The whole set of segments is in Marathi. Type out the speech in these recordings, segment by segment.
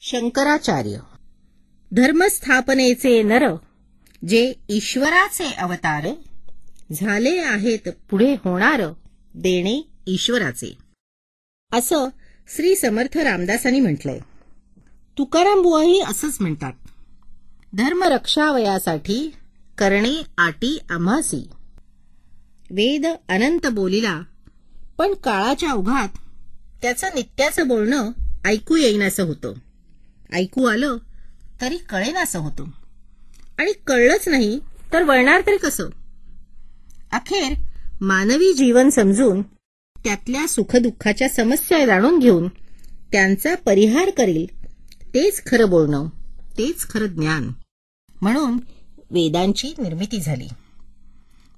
शंकराचार्य. धर्मस्थापनेचे नर जे ईश्वराचे अवतार झाले आहेत पुढे होणार देणे ईश्वराचे. असं श्री समर्थ रामदासांनी म्हटलंय. तुकाराम बुवाही असंच म्हणतात. धर्म रक्षावयासाठी करणे आटी आम्हासी. वेद अनंत बोलिला पण काळाच्या ओघात त्याचं नित्याचं बोलणं ऐकू येईन असं होतं. ऐकू आलं तरी कळेनासं होतं. आणि कळलंच नाही तर वळणार तरी कसं? अखेर मानवी जीवन समजून त्यातल्या सुखदुःखाच्या समस्या जाणून घेऊन त्यांचा परिहार करील तेच खरं बोलणं तेच खरं ज्ञान म्हणून वेदांची निर्मिती झाली.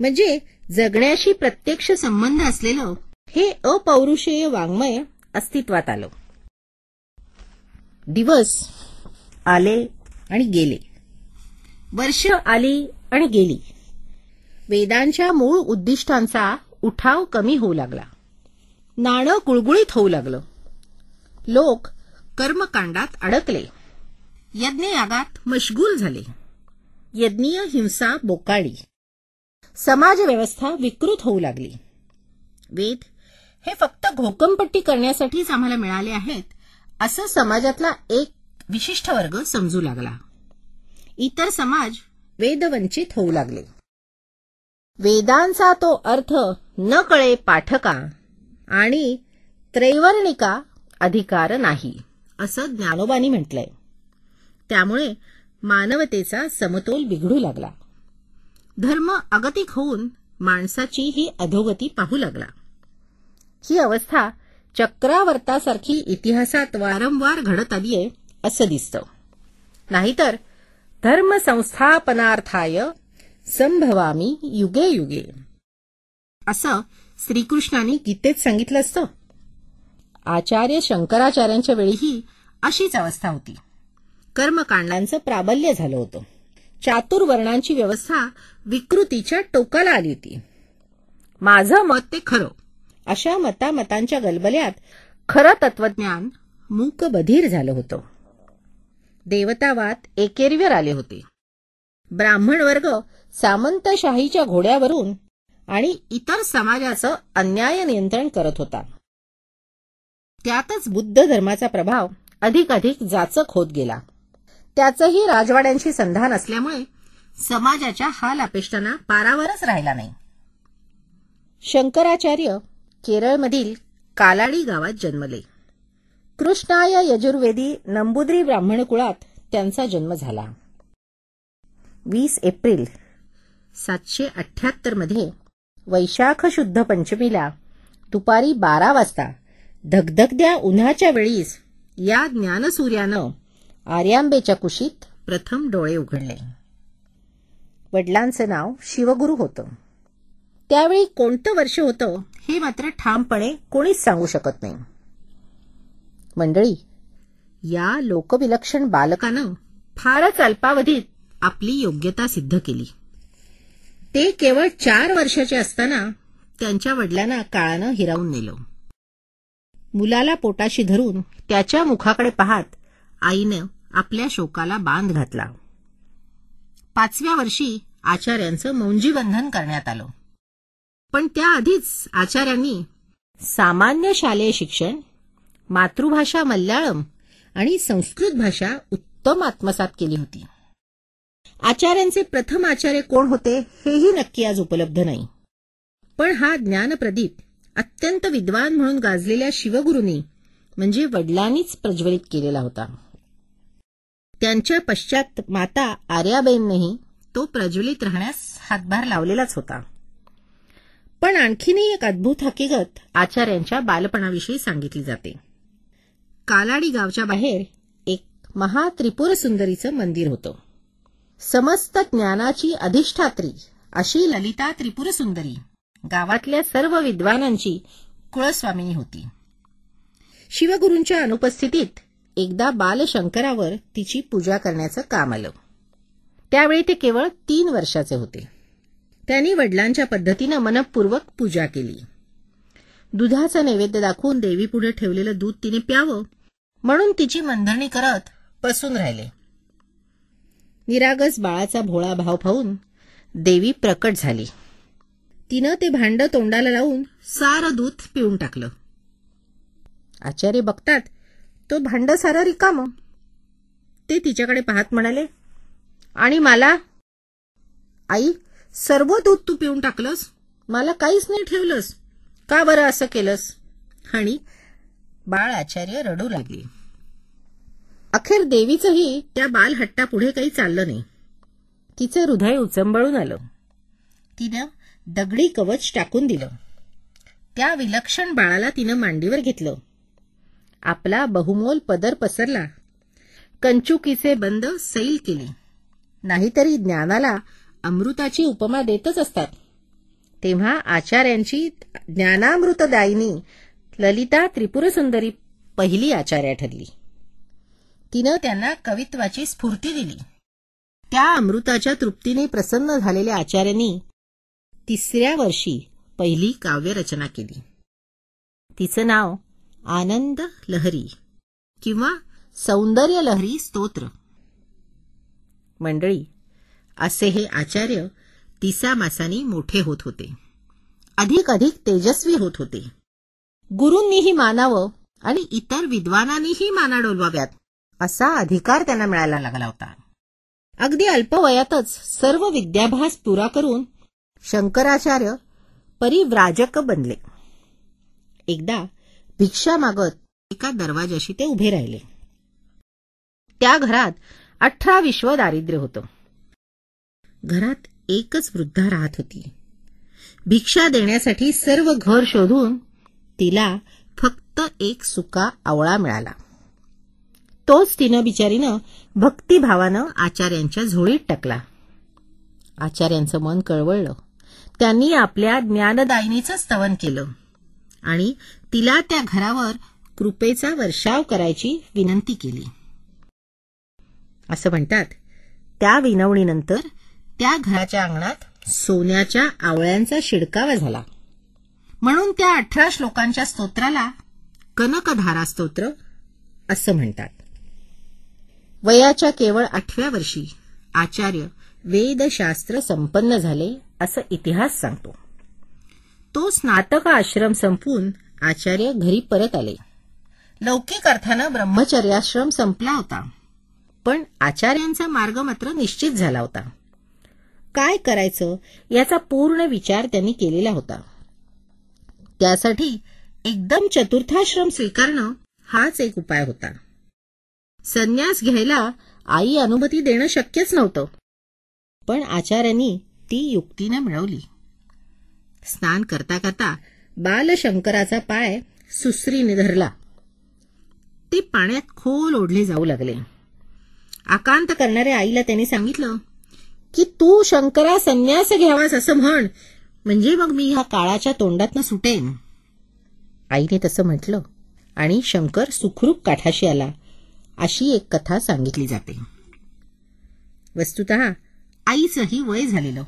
म्हणजे जगण्याशी प्रत्यक्ष संबंध असलेलं हे अपौरुषेय वाङ्मय अस्तित्वात आलं. दिवस आले आणि गेले. वर्ष आली आणि गेली. वेदांच्या मूळ उद्दिष्टांचा उठाव कमी होऊ लागला. नाणं गुळगुळीत होऊ लागलं. लोक कर्मकांडात अडकले. यज्ञयागात मशगूल झाले. यज्ञीय हिंसा बोकाळी समाजव्यवस्था विकृत होऊ लागली. वेद हे फक्त घोकंपट्टी करण्यासाठीच आम्हाला मिळाले आहेत असा समाजातला एक विशिष्ट वर्ग समजू लागला. इतर समाज वेदवंचित होऊ लागले. वेदांचा तो अर्थ न कळे पाठका आणि त्रैवर्णिका अधिकार नाही असं ज्ञानोबानी म्हटलंय. त्यामुळे मानवतेचा समतोल बिघडू लागला. धर्म अगतिक होऊन माणसाची ही अधोगती पाहू लागला. ही अवस्था चक्रावर्तासारखी इतिहासात वारंवार घडत आलीये असं दिसतं. नाहीतर धर्मसंस्थापनार्थाय संभवामी युगे युगे. असं श्रीकृष्णाने गीतेत सांगितलं असतं. आचार्य शंकराचार्यांच्या वेळीही अशीच अवस्था होती. कर्मकांडांचं प्राबल्य झालं होतं. चातुर्वर्णांची व्यवस्था विकृतीच्या टोकाला आली होती. माझं मत ते खरं. अशा मतामतांच्या गलबल्यात खरं तत्वज्ञान मूकबधीर झालं होतं. देवतावाद एकेरीवर आले होते. ब्राह्मण वर्ग सामंतशाहीच्या घोड्यावरून आणि इतर समाजाचं अन्याय नियंत्रण करत होता. त्यातच बुद्ध धर्माचा प्रभाव अधिक अधिक जाचक होत गेला. त्याचंही राजवाड्यांशी संधान असल्यामुळे समाजाच्या हाल अपेष्टांना पारावरच राहिला नाही. शंकराचार्य केरळमधील कालाडी गावात जन्मले. कृष्णाय यजुर्वेदी नंबुद्री ब्राह्मण कुळात त्यांचा जन्म झाला. वीस एप्रिल सातशे अठ्याहत्तरमध्ये वैशाख शुद्ध पंचमीला दुपारी बारा वाजता धगधगद्या उन्हाच्या वेळीस या ज्ञानसूर्यानं आर्यांबेच्या कुशीत प्रथम डोळे उघडले. वडिलांचं नाव शिवगुरु होतं. त्यावेळी कोणतं वर्ष होतं हे मात्र ठामपणे कोणीच सांगू शकत नाही. मंडळी या लोकविलक्षण बालकानं फारच अल्पावधीत आपली योग्यता सिद्ध केली. ते केवळ चार वर्षाचे असताना त्यांच्या वडिलांना काळानं हिरावून नेलं. मुलाला पोटाशी धरून त्याच्या मुखाकडे पाहत आईनं आपल्या शोकाला बांध घातला. पाचव्या वर्षी आचार्यांचं मौंजीबंधन करण्यात आलं. पण त्याआधीच आचार्यांनी सामान्य शालेय शिक्षण मातृभाषा मल्याळम आणि संस्कृत भाषा उत्तम आत्मसात केली होती. आचार्यांचे प्रथम आचार्य कोण होते हेही नक्की आज उपलब्ध नाही. पण हा ज्ञानप्रदीप अत्यंत विद्वान म्हणून गाजलेल्या शिवगुरूंनी म्हणजे वडिलांनीच प्रज्वलित केलेला होता. त्यांच्या पश्चात माता आर्याबाईंनीही तो प्रज्वलित राहण्यास हातभार लावलेलाच होता. पण आणखीनही एक अद्भुत हकीकत आचार्यांच्या बालपणाविषयी सांगितली जाते. कालाडी गावच्या बाहेर एक महात्रिपुर सुंदरीचं मंदिर होतं. समस्त ज्ञानाची अधिष्ठात्री अशी ललिता त्रिपुर सुंदरी गावातल्या सर्व विद्वानांची कुळस्वामिनी होती. शिवगुरूंच्या अनुपस्थितीत एकदा बालशंकरावर तिची पूजा करण्याचं काम आलं. त्यावेळी ते केवळ तीन वर्षाचे होते. त्यांनी वडिलांच्या पद्धतीनं मनपूर्वक पूजा केली. दुधाचा नैवेद्य दाखवून देवीपुढे ठेवलेलं दूध तिने प्यावं म्हणून तिची मंधणी करत बसून राहिले. निरागस बाळाचा भोळा भाव पाहून देवी प्रकट झाली. तिनं ते भांड तोंडाला लावून सारं दूध पिऊन टाकलं. आचार्य बघतात तो भांड सारं रिकाम. ते तिच्याकडे पाहत म्हणाले आणि मला आई सर्व दूध तू पिऊन टाकलंस? मला काहीच नाही ठेवलंस. का बरं असं केलंस? आणि बाळ आचार्य रडू लागले. अखेर देवीचंही त्या बालहट्टा पुढे काही चाललं नाही. तिचं हृदय उचंबळून आलं. तिनं दगडी कवच टाकून दिलं. त्या विलक्षण बाळाला तिनं मांडीवर घेतलं. आपला बहुमोल पदर पसरला. कंचुकीचे बंद सैल केले. नाहीतरी ज्ञानाला अमृताची उपमा देतच असतात. तेव्हा आचार्यांची ज्ञानामृतदायिनी ललिता त्रिपुरसुंदरी पहिली आचार्या ठरली. तिनं त्यांना कवित्वाची स्फूर्ती दिली. त्या अमृताच्या तृप्तीने प्रसन्न झालेल्या आचार्यांनी तिसऱ्या वर्षी पहिली काव्यरचना केली. तिचं नाव आनंद लहरी किंवा सौंदर्य लहरी स्तोत्र. मंडळी असे हे आचार्य तिसा मासानी मोठे होत होते. अधिक अधिक तेजस्वी होत होते. गुरूंनीही मानावं आणि इतर विद्वानांनीही माना डोलवाव्यात असा अधिकार त्यांना मिळायला लागला होता. अगदी अल्पवयातच सर्व विद्याभ्यास पुरा करून शंकराचार्य परिव्राजक बनले. एकदा भिक्षा मागत एका दरवाजाशी ते उभे राहिले. त्या घरात अठरा विश्व दारिद्र्य होतं. घरात एकच वृद्धा राहत होती. भिक्षा देण्यासाठी सर्व घर शोधून तिला फक्त एक सुका आवळा मिळाला. तोच तिनं बिचारीनं भक्तिभावानं आचार्यांच्या झोळीत टाकला. आचार्यांचं मन कळवळलं. त्यांनी आपल्या ज्ञानदायिनीचं स्तवन केलं. आणि तिला त्या घरावर कृपेचा वर्षाव करायची विनंती केली. असं म्हणतात त्या विनवणीनंतर त्या घराच्या अंगणात सोन्याच्या आवळ्यांचा शिडकावा झाला. म्हणून त्या अठरा श्लोकांच्या स्तोत्राला कनकधारा स्तोत्र असं म्हणतात. वयाच्या केवळ आठव्या वर्षी आचार्य वेदशास्त्र संपन्न झाले असं इतिहास सांगतो. तो स्नातक आश्रम संपून आचार्य घरी परत आले. लौकिक अर्थानं ब्रह्मचर्याश्रम संपला होता. पण आचार्यांचा मार्ग मात्र निश्चित झाला होता. काय करायचं याचा पूर्ण विचार त्यांनी केलेला होता. त्यासाठी एकदम चतुर्थाश्रम स्वीकारणं हाच एक उपाय होता. संन्यास घ्यायला आई अनुमती देणं शक्यच नव्हतं. पण आचार्यांनी ती युक्तीनं मिळवली. स्नान करता करता बालशंकराचा पाय सुसरीने धरला. ते पाण्यात खोल ओढले जाऊ लागले. आकांत करणाऱ्या आईला त्यांनी सांगितलं की तू शंकरा संन्यास घ्यावास असं म्हण. म्हणजे मग मी ह्या काळाच्या तोंडातनं सुटेन. आईने तसं म्हटलं आणि शंकर सुखरूप काठाशी आला. अशी एक कथा सांगितली जाते. वस्तुत आईचंही वय झालेलं.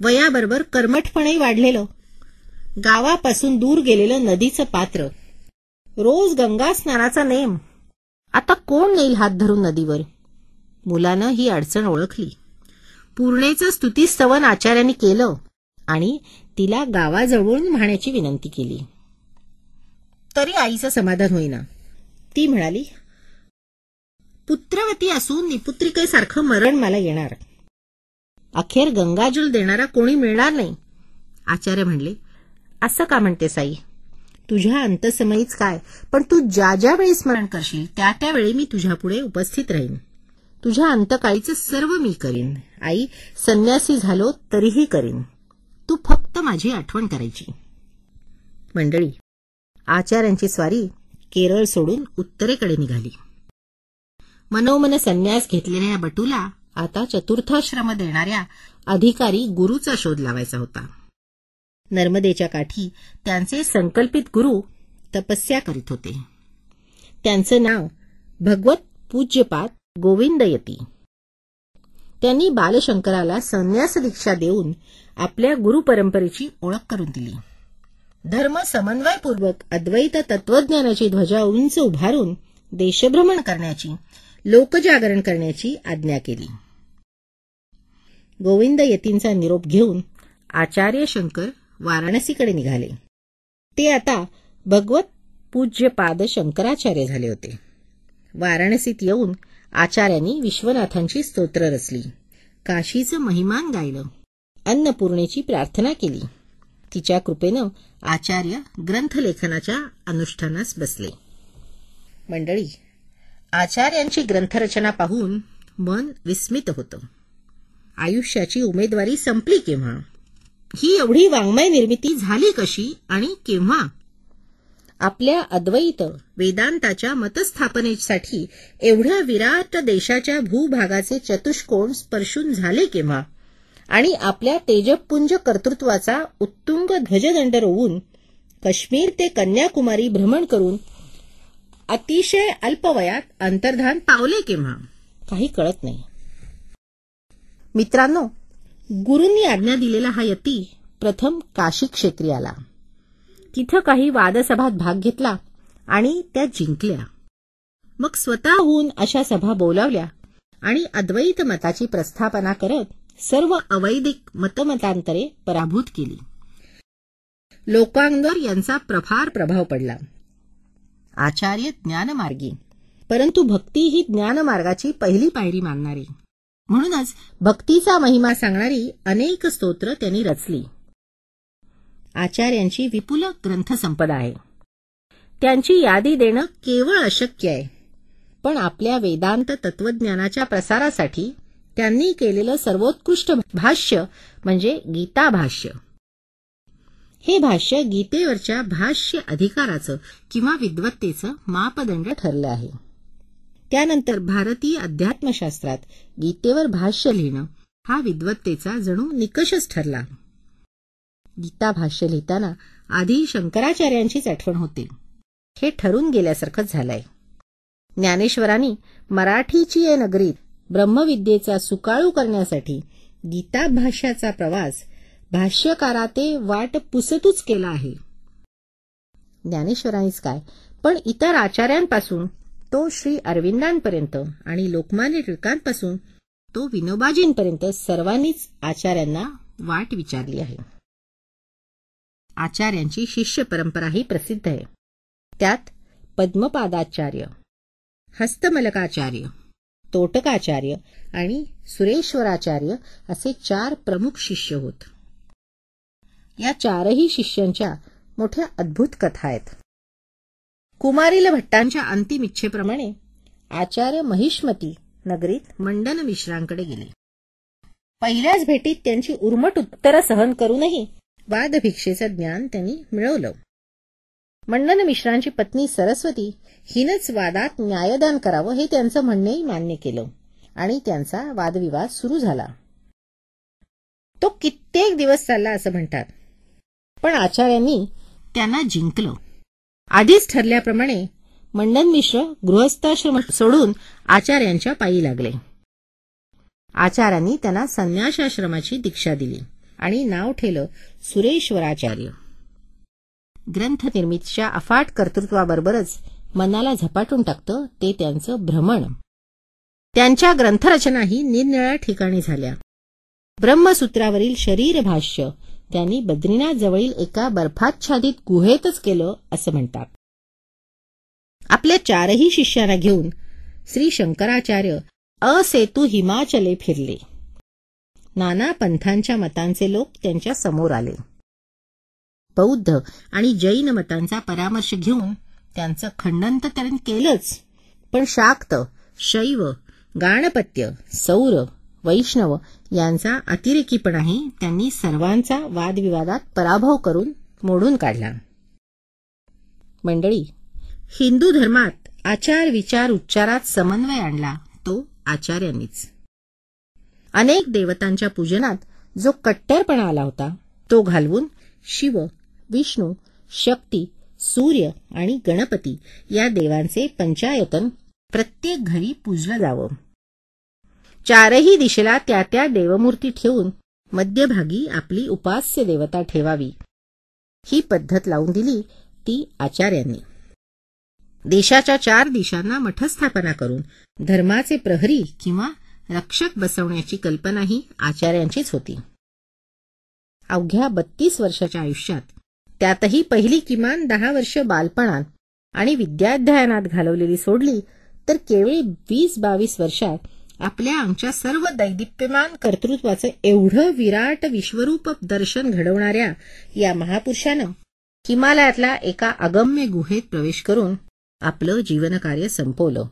वयाबरोबर कर्मठपणही वाढलेलं. गावापासून दूर गेलेलं नदीचं पात्र. रोज गंगा स्नानाचा नेम. आता कोण नेईल हात धरून नदीवर? मुलानं ही अडचण ओळखली. पूर्णेचं स्तुतीस्तवन आचार्यांनी केलं आणि तिला गावाजवळून म्हणायची विनंती केली. तरी आईचं समाधान होईना. ती म्हणाली पुत्रवती असून निपुत्रिकेसारखं मरण मला येणार. अखेर गंगाजल देणारा कोणी मिळणार नाही. आचार्य म्हणले असं का म्हणते साई तुझ्या अंतसमयीच काय? पण तू ज्या ज्या वेळी स्मरण करशील त्या त्यावेळी मी तुझ्यापुढे उपस्थित राहीन. तुझ्या अंतकाळीचं सर्व मी करीन. आई संन्यासी झालो तरीही करीन. तू फक्त माझी आठवण करायची. मंडळी आचार्यांची स्वारी केरळ सोडून उत्तरेकडे निघाली. मनोमन संन्यास घेतलेल्या या बटूला आता चतुर्थाश्रम देणाऱ्या अधिकारी गुरुचा शोध लावायचा होता. नर्मदेच्या काठी त्यांचे संकल्पित गुरु तपस्या करीत होते. त्यांचं नाव भगवत पूज्यपाद गोविंदयती त्यांनी बालशंकराला संन्यास दीक्षा देऊन आपल्या गुरु परंपरेची ओळख करून दिली. धर्म समन्वयपूर्वक अद्वैत तत्वज्ञानाची ध्वजा उंच उभारून देशभ्रमण करण्याची लोकजागरण करण्याची आज्ञा केली. गोविंद यतींचा निरोप घेऊन आचार्य शंकर वाराणसीकडे निघाले. ते आता भगवत पूज्यपाद शंकराचार्य झाले होते. वाराणसीत येऊन आचार्यांनी विश्वनाथांची स्तोत्र रचली. काशीचं महिमान गायलं. अन्नपूर्णेची प्रार्थना केली. तिच्या कृपेनं आचार्य ग्रंथलेखनाच्या अनुष्ठानास बसले. मंडळी आचार्यांची ग्रंथरचना पाहून मन विस्मित होतं. आयुष्याची उमेदवारी संपली केव्हा? ही एवढी वाङ्मय निर्मिती झाली कशी आणि केव्हा? आपल्या अद्वैत वेदांताच्या मतस्थापनेसाठी एवढ्या विराट देशाच्या भूभागाचे चतुष्कोण स्पर्शून झाले केव्हा? आणि आपल्या तेजपुंज कर्तृत्वाचा उत्तुंग ध्वजदंड रोवून काश्मीर ते कन्याकुमारी भ्रमण करून अतिशय अल्पवयात अंतर्धान पावले केव्हा? काही कळत नाही. मित्रांनो गुरूंनी आज्ञा दिलेला हा यती प्रथम काशी क्षेत्री आला तिथं काही वादसभात भाग घेतला आणि त्या जिंकल्या. मग स्वतःहून अशा सभा बोलावल्या आणि अद्वैत मताची प्रस्थापना करत सर्व अवैदिक मतमतांतरे पराभूत केली. लोकांवर यांचा प्रफार प्रभाव पडला. आचार्य ज्ञानमार्गी. परंतु भक्ती ही ज्ञानमार्गाची पहिली पायरी मानणारी. म्हणूनच भक्तीचा महिमा सांगणारी अनेक स्तोत्र त्यांनी रचली. आचार्यांची विपुल ग्रंथसंपदा आहे. त्यांची यादी देणं केवळ अशक्य आहे. पण आपल्या वेदांत तत्वज्ञानाच्या प्रसारासाठी त्यांनी केलेलं सर्वोत्कृष्ट भाष्य म्हणजे गीता भाष्य. हे भाष्य गीतेवरच्या भाष्य अधिकाराचं किंवा विद्वत्तेचं मापदंड ठरलं आहे. त्यानंतर भारतीय अध्यात्मशास्त्रात गीतेवर भाष्य लिहिणं हा विद्वत्तेचा जणू निकषच ठरला. गीता भाष्य लिहिताना आधी शंकराचार्यांचीच आठवण होते. हे ठरून गेल्यासारखंच झालंय. ज्ञानेश्वरांनी मराठीची ये नगरीत ब्रह्मविद्येचा सुकाळू करण्यासाठी गीता भाष्याचा प्रवास भाष्यकाराते वाट पुसतूच केला आहे. ज्ञानेश्वरांनीच काय पण इतर आचार्यांपासून तो श्री अरविंदांपर्यंत आणि लोकमान्य टिळकांपासून तो विनोबाजींपर्यंत सर्वांनीच आचार्यांना वाट विचारली आहे. आचार्यांची शिष्य परंपरा ही प्रसिद्ध आहे. त्यात पद्मपादाचार्य हस्तमलकाचार्य तोटकाचार्य आणि सुरेश्वराचार्य असे चार प्रमुख शिष्य होत. या चारही शिष्यांच्या मोठ्या अद्भुत कथा आहेत. कुमारील भट्टांच्या अंतिम इच्छेप्रमाणे आचार्य महिष्मती नगरीत मंडन मिश्रांकडे गेले. पहिल्याच भेटीत त्यांची उर्मट उत्तरं सहन करूनही वादभिक्षेचं ज्ञान त्यांनी मिळवलं. मंडन मिश्रांची पत्नी सरस्वती हिनच वादात न्यायदान करावं हे त्यांचं म्हणणेही मान्य केलं आणि त्यांचा वादविवाद सुरू झाला. तो कित्येक दिवस चालला असं म्हणतात पण आचार्यांनी त्यांना जिंकलं. आधीच ठरल्याप्रमाणे मंडन मिश्र गृहस्थाश्रम सोडून आचार्यांच्या पायी लागले. आचार्यांनी त्यांना संन्यासाश्रमाची दीक्षा दिली. आणि नाव ठेलं सुरेश्वराचार्य. ग्रंथ निर्मितीच्या अफाट कर्तृत्वाबरोबरच मनाला झपाटून टाकतं ते त्यांचं भ्रमण. त्यांच्या ग्रंथरचनाही निरनिळ्या ठिकाणी झाल्या. ब्रह्मसूत्रावरील शरीर भाष्य त्यांनी बद्रीनाथजवळील एका बर्फाच्छादित गुहेतच केलं असं म्हणतात. आपल्या चारही शिष्यांना घेऊन श्री शंकराचार्य असेतू हिमाचले फिरले. नाना पंथांच्या मतांचे लोक त्यांच्यासमोर आले. बौद्ध आणि जैन मतांचा परामर्श घेऊन त्यांचं खंडन तर त्यांनी केलंच पण शाक्त शैव गाणपत्य सौर वैष्णव यांचा अतिरेकीपणाही त्यांनी सर्वांचा वादविवादात पराभव करून मोडून काढला. मंडळी हिंदू धर्मात आचार विचार उच्चारात समन्वय आणला तो आचार्यांनीच. अनेक देवतांच्या पूजनात जो कट्टरपणा आला होता तो घालवून शिव विष्णू शक्ती सूर्य आणि गणपती या देवांचे पंचायतन प्रत्येक घरी पूजलं जावं. चारही दिशेला त्या त्या देवमूर्ती ठेवून मध्यभागी आपली उपास्य देवता ठेवावी. ही पद्धत लावून दिली ती आचार्यांनी. देशाच्या चार दिशांना मठस्थापना करून धर्माचे प्रहरी किंवा रक्षक बसवण्याची कल्पनाही आचार्यांचीच होती. अवघ्या बत्तीस वर्षाच्या आयुष्यात त्यातही पहिली किमान दहा वर्ष बालपणात आणि विद्याध्ययनात घालवलेली सोडली तर केवळ वीस बावीस वर्षात आपल्या आमच्या सर्व दैदिप्यमान कर्तृत्वाचं एवढं विराट विश्वरूप दर्शन घडवणाऱ्या या महापुरुषानं हिमालयातल्या एका अगम्य गुहेत प्रवेश करून आपलं जीवनकार्य संपवलं.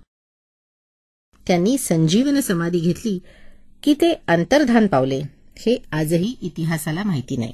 त्यांनी संजीवन समाधी घेतली की ते अंतर्धान पावले. हे आजही इतिहासाला माहिती नाही.